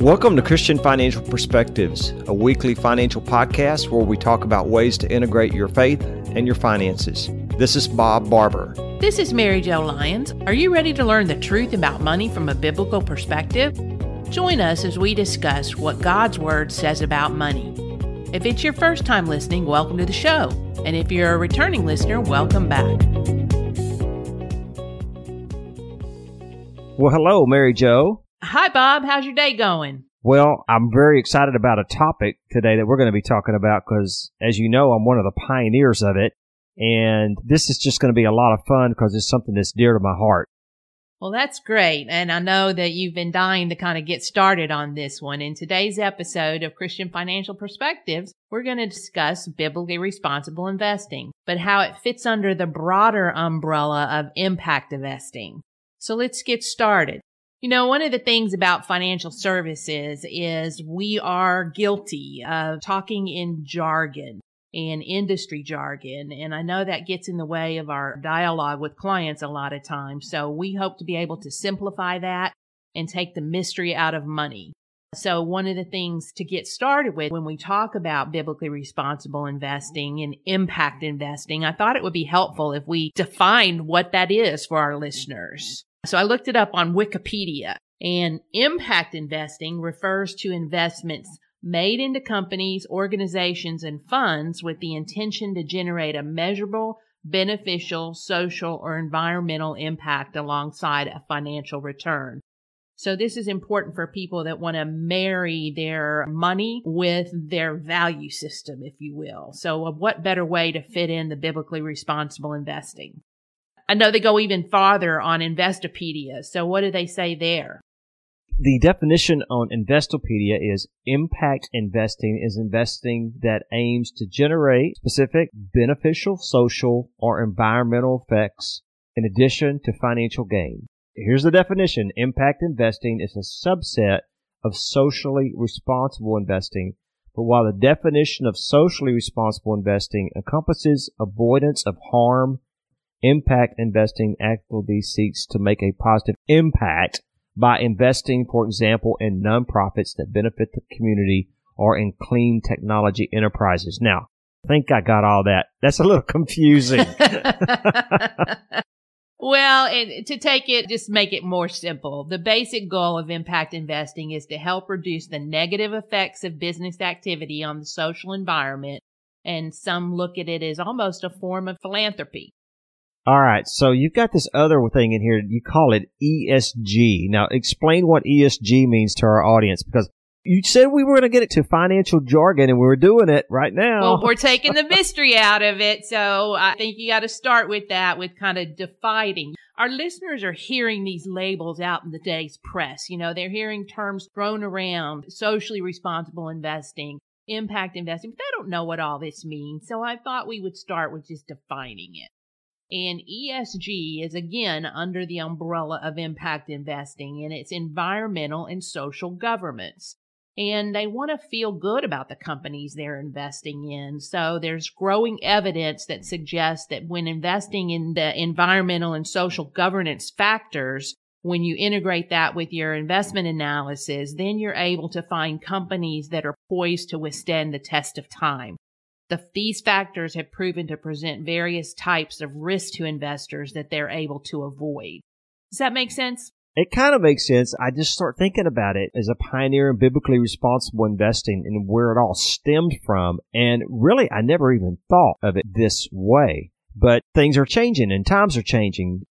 Welcome to Christian Financial Perspectives, a weekly financial podcast where we talk about ways to integrate your faith and your finances. This is Bob Barber. This is Mary Jo Lyons. Are you ready to learn the truth about money from a biblical perspective? Join us as we discuss what God's Word says about money. If it's your first time listening, welcome to the show. And if you're a returning listener, welcome back. Well, hello, Mary Jo. Hi, Bob. How's your day going? Well, I'm very excited about a topic today that we're going to be talking about because, as you know, I'm one of the pioneers of it. And this is just going to be a lot of fun because it's something that's dear to my heart. Well, that's great. And I know that you've been dying to kind of get started on this one. In today's episode of Christian Financial Perspectives, we're going to discuss biblically responsible investing, but how it fits under the broader umbrella of impact investing. So let's get started. You know, one of the things about financial services is we are guilty of talking in jargon and industry jargon. And I know that gets in the way of our dialogue with clients a lot of times. So we hope to be able to simplify that and take the mystery out of money. So one of the things to get started with when we talk about biblically responsible investing and impact investing, I thought it would be helpful if we defined what that is for our listeners. So I looked it up on Wikipedia and impact investing refers to investments made into companies, organizations, and funds with the intention to generate a measurable, beneficial, social, or environmental impact alongside a financial return. So this is important for people that want to marry their money with their value system, if you will. So uh, what better way to fit in the biblically responsible investing? I know they go even farther on Investopedia. So what do they say there? The definition on Investopedia is impact investing is investing that aims to generate specific beneficial social or environmental effects in addition to financial gain. Here's the definition. Impact investing is a subset of socially responsible investing but while the definition of socially responsible investing encompasses avoidance of harm Impact investing actively seeks to make a positive impact by investing, for example, in nonprofits that benefit the community or in clean technology enterprises. Now, I think I got all that. That's a little confusing. well, and to take it, just make it more simple. The basic goal of impact investing is to help reduce the negative effects of business activity on the social environment. And some look at it as almost a form of philanthropy. All right, so you've got this other thing in here. You call it ESG. Now, explain what ESG means to our audience because you said we were going to get it to financial jargon and we were doing it right now. Well, we're taking the mystery out of it. So I think you got to start with that, with kind of defining. Our listeners are hearing these labels out in the day's press. You know, they're hearing terms thrown around, socially responsible investing, impact investing, but they don't know what all this means. So I thought we would start with just defining it. And ESG is again under the umbrella of impact investing and it's environmental and social governance. And they want to feel good about the companies they're investing in. So there's growing evidence that suggests that when investing in the environmental and social governance factors, when you integrate that with your investment analysis, then you're able to find companies that are poised to withstand the test of time. The, these factors have proven to present various types of risk to investors that they're able to avoid. Does that make sense? It kind of makes sense. I just start thinking about it as a pioneer in biblically responsible investing and where it all stemmed from. And really, I never even thought of it this way. But things are changing and times are changing.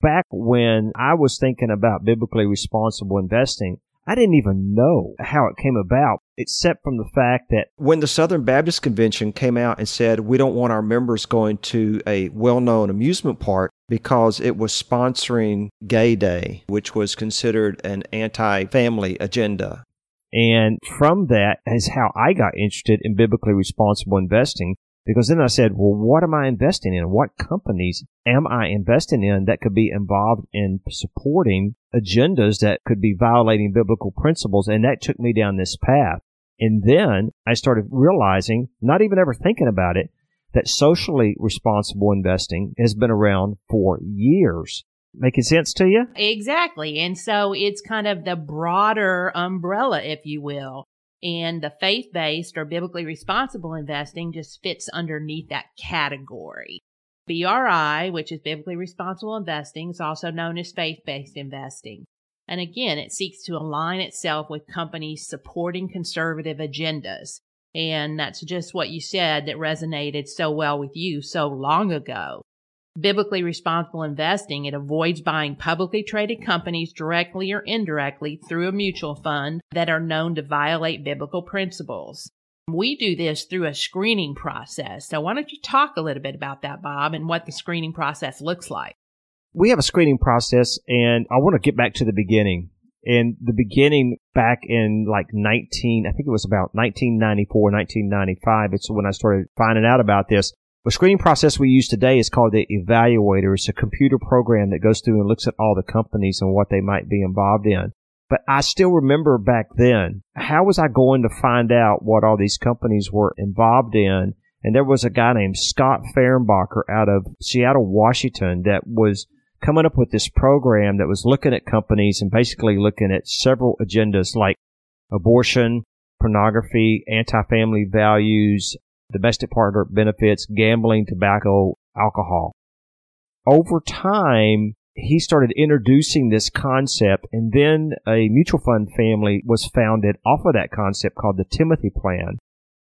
Back when I was thinking about biblically responsible investing, I didn't even know how it came about, except from the fact that when the Southern Baptist Convention came out and said, we don't want our members going to a well known amusement park because it was sponsoring Gay Day, which was considered an anti family agenda. And from that is how I got interested in biblically responsible investing because then I said, well, what am I investing in? What companies am I investing in that could be involved in supporting agendas that could be violating biblical principles? And that took me down this path. And then I started realizing, not even ever thinking about it, that socially responsible investing has been around for years. Making sense to you? Exactly. And so it's kind of the broader umbrella, if you will. And the faith based or biblically responsible investing just fits underneath that category. BRI, which is biblically responsible investing, is also known as faith based investing. And again, it seeks to align itself with companies supporting conservative agendas. And that's just what you said that resonated so well with you so long ago. Biblically responsible investing, it avoids buying publicly traded companies directly or indirectly through a mutual fund that are known to violate biblical principles. We do this through a screening process. So why don't you talk a little bit about that, Bob, and what the screening process looks like? We have a screening process and I want to get back to the beginning. In the beginning back in like 19, I think it was about 1994, 1995. It's when I started finding out about this. The screening process we use today is called the evaluator. It's a computer program that goes through and looks at all the companies and what they might be involved in. But I still remember back then, how was I going to find out what all these companies were involved in? And there was a guy named Scott Fehrenbacher out of Seattle, Washington that was coming up with this program that was looking at companies and basically looking at several agendas like abortion, pornography, anti-family values, domestic partner benefits, gambling, tobacco, alcohol. Over time, he started introducing this concept and then a mutual fund family was founded off of that concept called the Timothy Plan.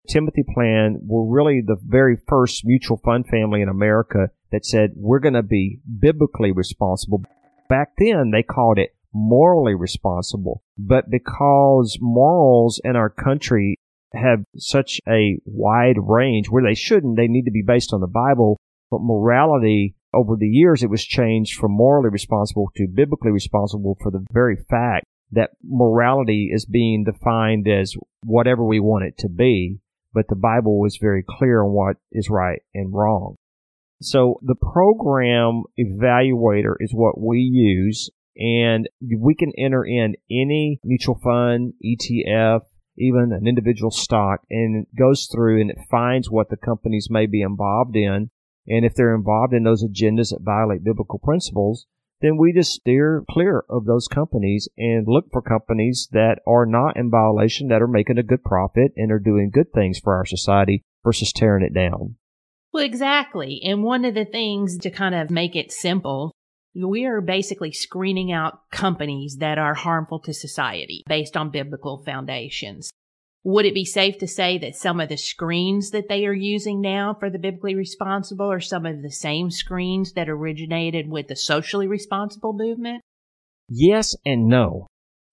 Timothy Plan were really the very first mutual fund family in America that said we're going to be biblically responsible. Back then they called it morally responsible, but because morals in our country have such a wide range where they shouldn't. They need to be based on the Bible. But morality over the years, it was changed from morally responsible to biblically responsible for the very fact that morality is being defined as whatever we want it to be. But the Bible was very clear on what is right and wrong. So the program evaluator is what we use and we can enter in any mutual fund, ETF, even an individual stock, and it goes through and it finds what the companies may be involved in. And if they're involved in those agendas that violate biblical principles, then we just steer clear of those companies and look for companies that are not in violation, that are making a good profit and are doing good things for our society versus tearing it down. Well, exactly. And one of the things to kind of make it simple we are basically screening out companies that are harmful to society based on biblical foundations. Would it be safe to say that some of the screens that they are using now for the biblically responsible are some of the same screens that originated with the socially responsible movement? Yes and no.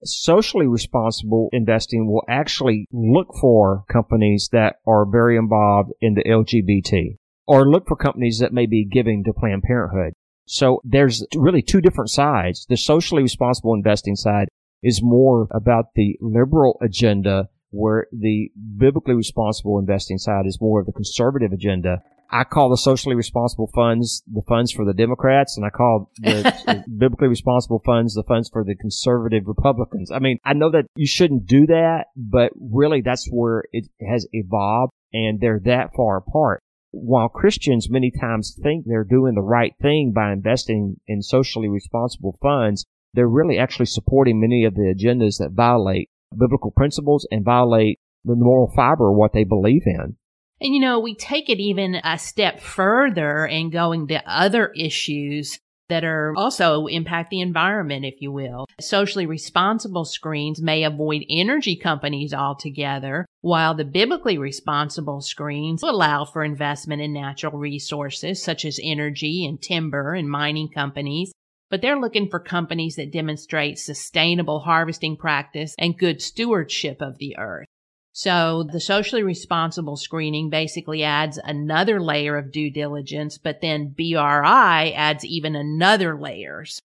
Socially responsible investing will actually look for companies that are very involved in the LGBT or look for companies that may be giving to Planned Parenthood. So there's really two different sides. The socially responsible investing side is more about the liberal agenda where the biblically responsible investing side is more of the conservative agenda. I call the socially responsible funds the funds for the Democrats, and I call the biblically responsible funds the funds for the conservative Republicans. I mean, I know that you shouldn't do that, but really that's where it has evolved, and they're that far apart while Christians many times think they're doing the right thing by investing in socially responsible funds, they're really actually supporting many of the agendas that violate biblical principles and violate the moral fiber of what they believe in. And you know, we take it even a step further and going to other issues that are also impact the environment, if you will. Socially responsible screens may avoid energy companies altogether, while the biblically responsible screens allow for investment in natural resources such as energy and timber and mining companies. But they're looking for companies that demonstrate sustainable harvesting practice and good stewardship of the earth. So the socially responsible screening basically adds another layer of due diligence, but then BRI adds even another layers.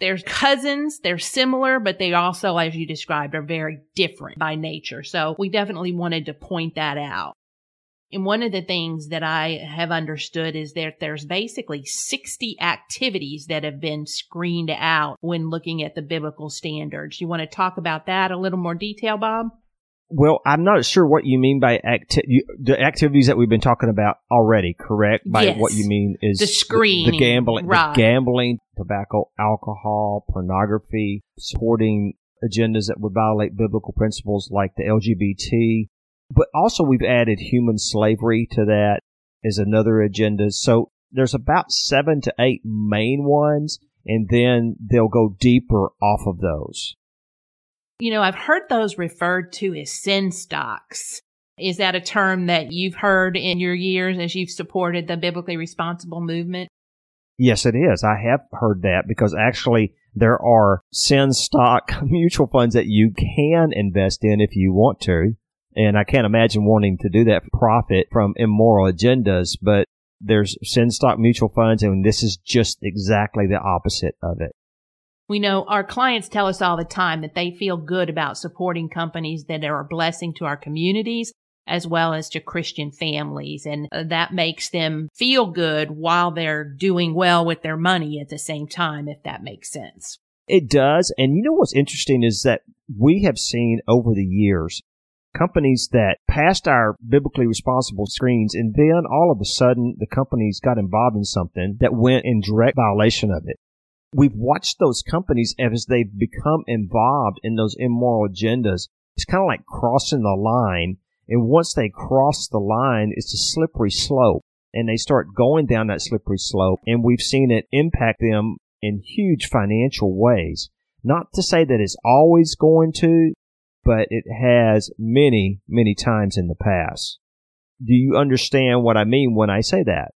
They're cousins, they're similar, but they also, as you described, are very different by nature. So we definitely wanted to point that out. And one of the things that I have understood is that there's basically 60 activities that have been screened out when looking at the biblical standards. You want to talk about that a little more detail, Bob? Well, I'm not sure what you mean by acti- the activities that we've been talking about already. Correct? By yes. what you mean is the screen, the, the gambling, right. the gambling, tobacco, alcohol, pornography, supporting agendas that would violate biblical principles like the LGBT. But also we've added human slavery to that as another agenda. So there's about seven to eight main ones, and then they'll go deeper off of those. You know, I've heard those referred to as sin stocks. Is that a term that you've heard in your years as you've supported the biblically responsible movement? Yes, it is. I have heard that because actually there are sin stock mutual funds that you can invest in if you want to. And I can't imagine wanting to do that profit from immoral agendas, but there's sin stock mutual funds and this is just exactly the opposite of it. We know our clients tell us all the time that they feel good about supporting companies that are a blessing to our communities as well as to Christian families. And uh, that makes them feel good while they're doing well with their money at the same time, if that makes sense. It does. And you know what's interesting is that we have seen over the years companies that passed our biblically responsible screens and then all of a sudden the companies got involved in something that went in direct violation of it. We've watched those companies as they've become involved in those immoral agendas. It's kind of like crossing the line and once they cross the line, it's a slippery slope and they start going down that slippery slope. And we've seen it impact them in huge financial ways. Not to say that it's always going to, but it has many, many times in the past. Do you understand what I mean when I say that?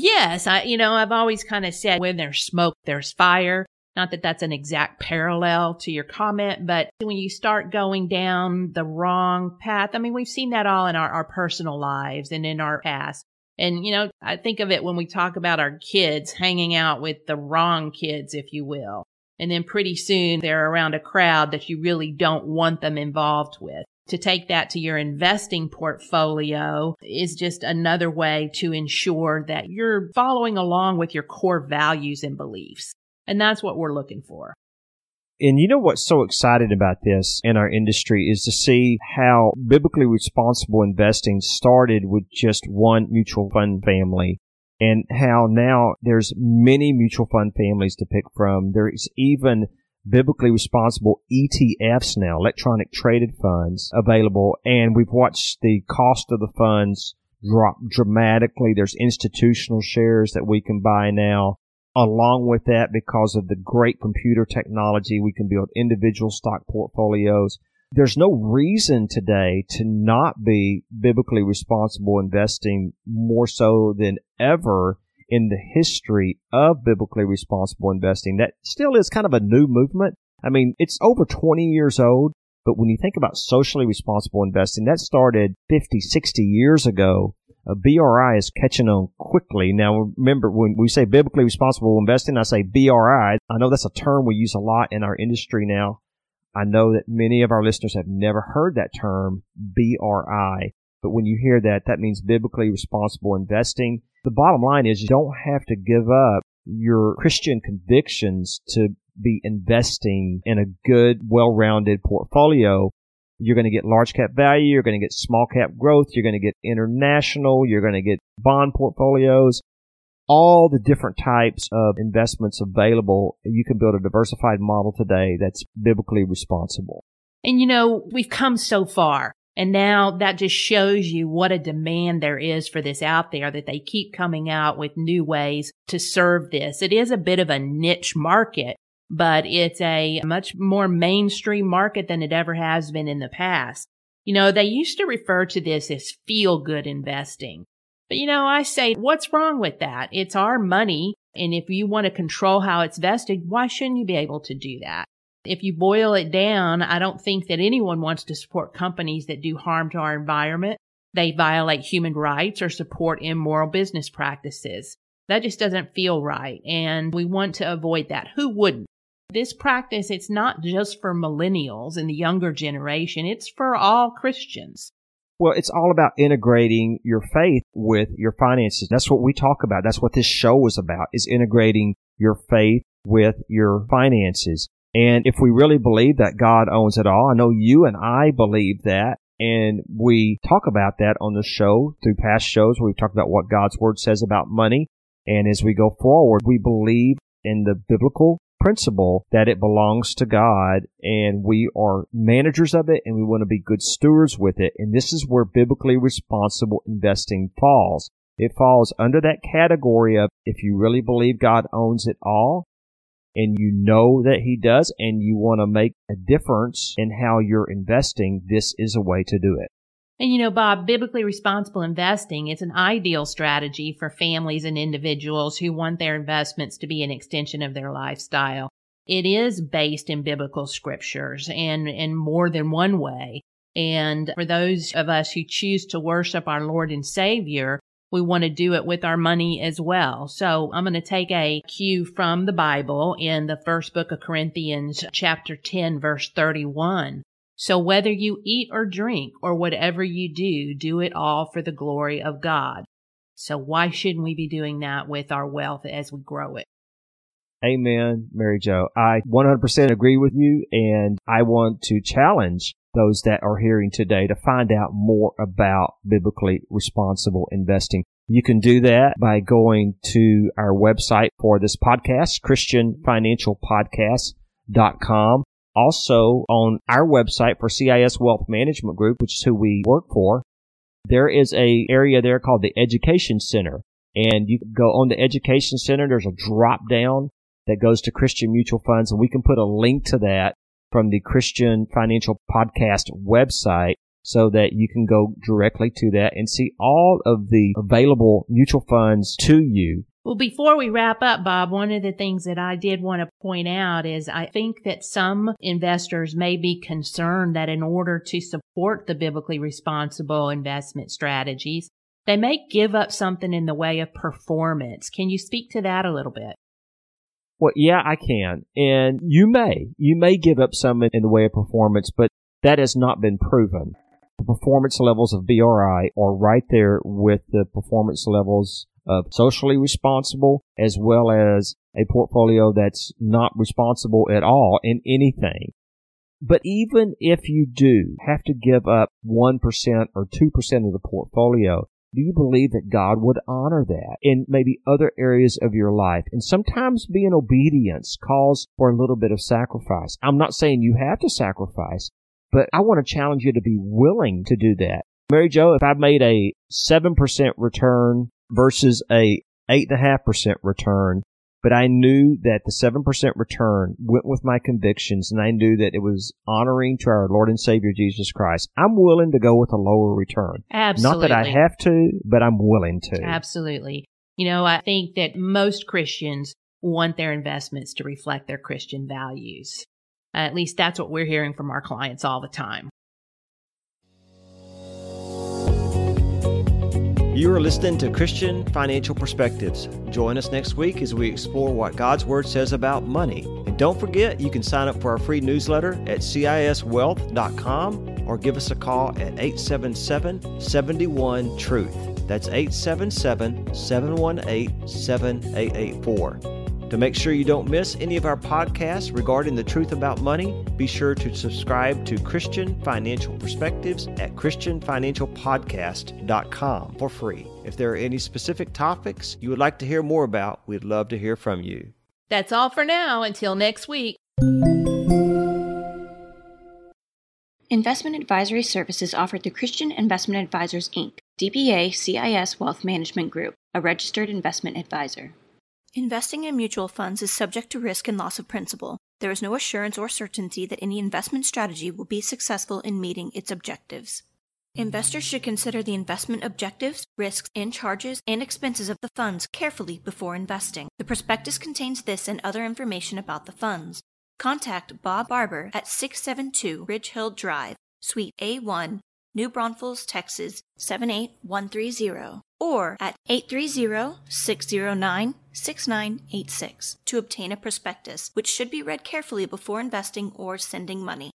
Yes, I you know, I've always kind of said when there's smoke there's fire. Not that that's an exact parallel to your comment, but when you start going down the wrong path, I mean, we've seen that all in our, our personal lives and in our past. And, you know, I think of it when we talk about our kids hanging out with the wrong kids, if you will. And then pretty soon they're around a crowd that you really don't want them involved with. To take that to your investing portfolio is just another way to ensure that you're following along with your core values and beliefs. And that's what we're looking for. And you know what's so exciting about this in our industry is to see how biblically responsible investing started with just one mutual fund family and how now there's many mutual fund families to pick from. There's even biblically responsible ETFs now, electronic traded funds available. And we've watched the cost of the funds drop dramatically. There's institutional shares that we can buy now. Along with that, because of the great computer technology, we can build individual stock portfolios. There's no reason today to not be biblically responsible investing more so than ever in the history of biblically responsible investing. That still is kind of a new movement. I mean, it's over 20 years old, but when you think about socially responsible investing, that started 50, 60 years ago BRI is catching on quickly. Now, remember, when we say biblically responsible investing, I say BRI. I know that's a term we use a lot in our industry now. I know that many of our listeners have never heard that term, BRI. But when you hear that, that means biblically responsible investing. The bottom line is you don't have to give up your Christian convictions to be investing in a good, well-rounded portfolio you're going to get large cap value. You're going to get small cap growth. You're going to get international. You're going to get bond portfolios. All the different types of investments available. You can build a diversified model today that's biblically responsible. And you know, we've come so far. And now that just shows you what a demand there is for this out there that they keep coming out with new ways to serve this. It is a bit of a niche market, but it's a much more mainstream market than it ever has been in the past. You know, they used to refer to this as feel good investing. But you know, I say, what's wrong with that? It's our money. And if you want to control how it's vested, why shouldn't you be able to do that? If you boil it down, I don't think that anyone wants to support companies that do harm to our environment. They violate human rights or support immoral business practices. That just doesn't feel right. And we want to avoid that. Who wouldn't? This practice, it's not just for millennials and the younger generation, it's for all Christians. Well, it's all about integrating your faith with your finances. That's what we talk about. That's what this show is about, is integrating your faith with your finances. And if we really believe that God owns it all, I know you and I believe that. And we talk about that on the show through past shows. We've talked about what God's word says about money. And as we go forward, we believe in the biblical principle that it belongs to God and we are managers of it and we want to be good stewards with it. And this is where biblically responsible investing falls. It falls under that category of if you really believe God owns it all and you know that He does and you want to make a difference in how you're investing, this is a way to do it. And you know, Bob, biblically responsible investing is an ideal strategy for families and individuals who want their investments to be an extension of their lifestyle. It is based in biblical scriptures and in more than one way. And for those of us who choose to worship our Lord and Savior, we want to do it with our money as well. So I'm going to take a cue from the Bible in the first book of Corinthians, chapter 10, verse 31. So whether you eat or drink or whatever you do, do it all for the glory of God. So why shouldn't we be doing that with our wealth as we grow it? Amen, Mary Jo. I 100% agree with you and I want to challenge those that are hearing today to find out more about biblically responsible investing. You can do that by going to our website for this podcast, christianfinancialpodcast.com also, on our website for CIS Wealth Management Group, which is who we work for, there is a area there called the Education Center. And you go on the Education Center, there's a drop down that goes to Christian mutual funds, and we can put a link to that from the Christian Financial Podcast website so that you can go directly to that and see all of the available mutual funds to you well, before we wrap up, Bob, one of the things that I did want to point out is I think that some investors may be concerned that in order to support the biblically responsible investment strategies, they may give up something in the way of performance. Can you speak to that a little bit? Well, yeah, I can. And you may. You may give up some in the way of performance, but that has not been proven. The performance levels of BRI are right there with the performance levels of socially responsible as well as a portfolio that's not responsible at all in anything. But even if you do have to give up 1% or 2% of the portfolio, do you believe that God would honor that in maybe other areas of your life? And sometimes being obedience calls for a little bit of sacrifice. I'm not saying you have to sacrifice, but I want to challenge you to be willing to do that. Mary Jo, if I made a 7% return versus a 8.5% return. But I knew that the 7% return went with my convictions and I knew that it was honoring to our Lord and Savior Jesus Christ. I'm willing to go with a lower return. Absolutely. Not that I have to, but I'm willing to. Absolutely. You know, I think that most Christians want their investments to reflect their Christian values. at least that's what we're hearing from our clients all the time. You are listening to Christian Financial Perspectives. Join us next week as we explore what God's Word says about money. And don't forget, you can sign up for our free newsletter at ciswealth.com or give us a call at 877 71 Truth. That's 877 718 7884. To make sure you don't miss any of our podcasts regarding the truth about money, be sure to subscribe to Christian Financial Perspectives at ChristianFinancialPodcast.com for free. If there are any specific topics you would like to hear more about, we'd love to hear from you. That's all for now. Until next week. Investment advisory services offered through Christian Investment Advisors Inc., DBA CIS Wealth Management Group, a registered investment advisor. Investing in mutual funds is subject to risk and loss of principal. There is no assurance or certainty that any investment strategy will be successful in meeting its objectives. Investors should consider the investment objectives, risks, and charges and expenses of the funds carefully before investing. The prospectus contains this and other information about the funds. Contact Bob Barber at 672 Ridge Hill Drive, Suite A1, New Braunfels, Texas 78130 or at 830-609-6986 to obtain a prospectus, which should be read carefully before investing or sending money.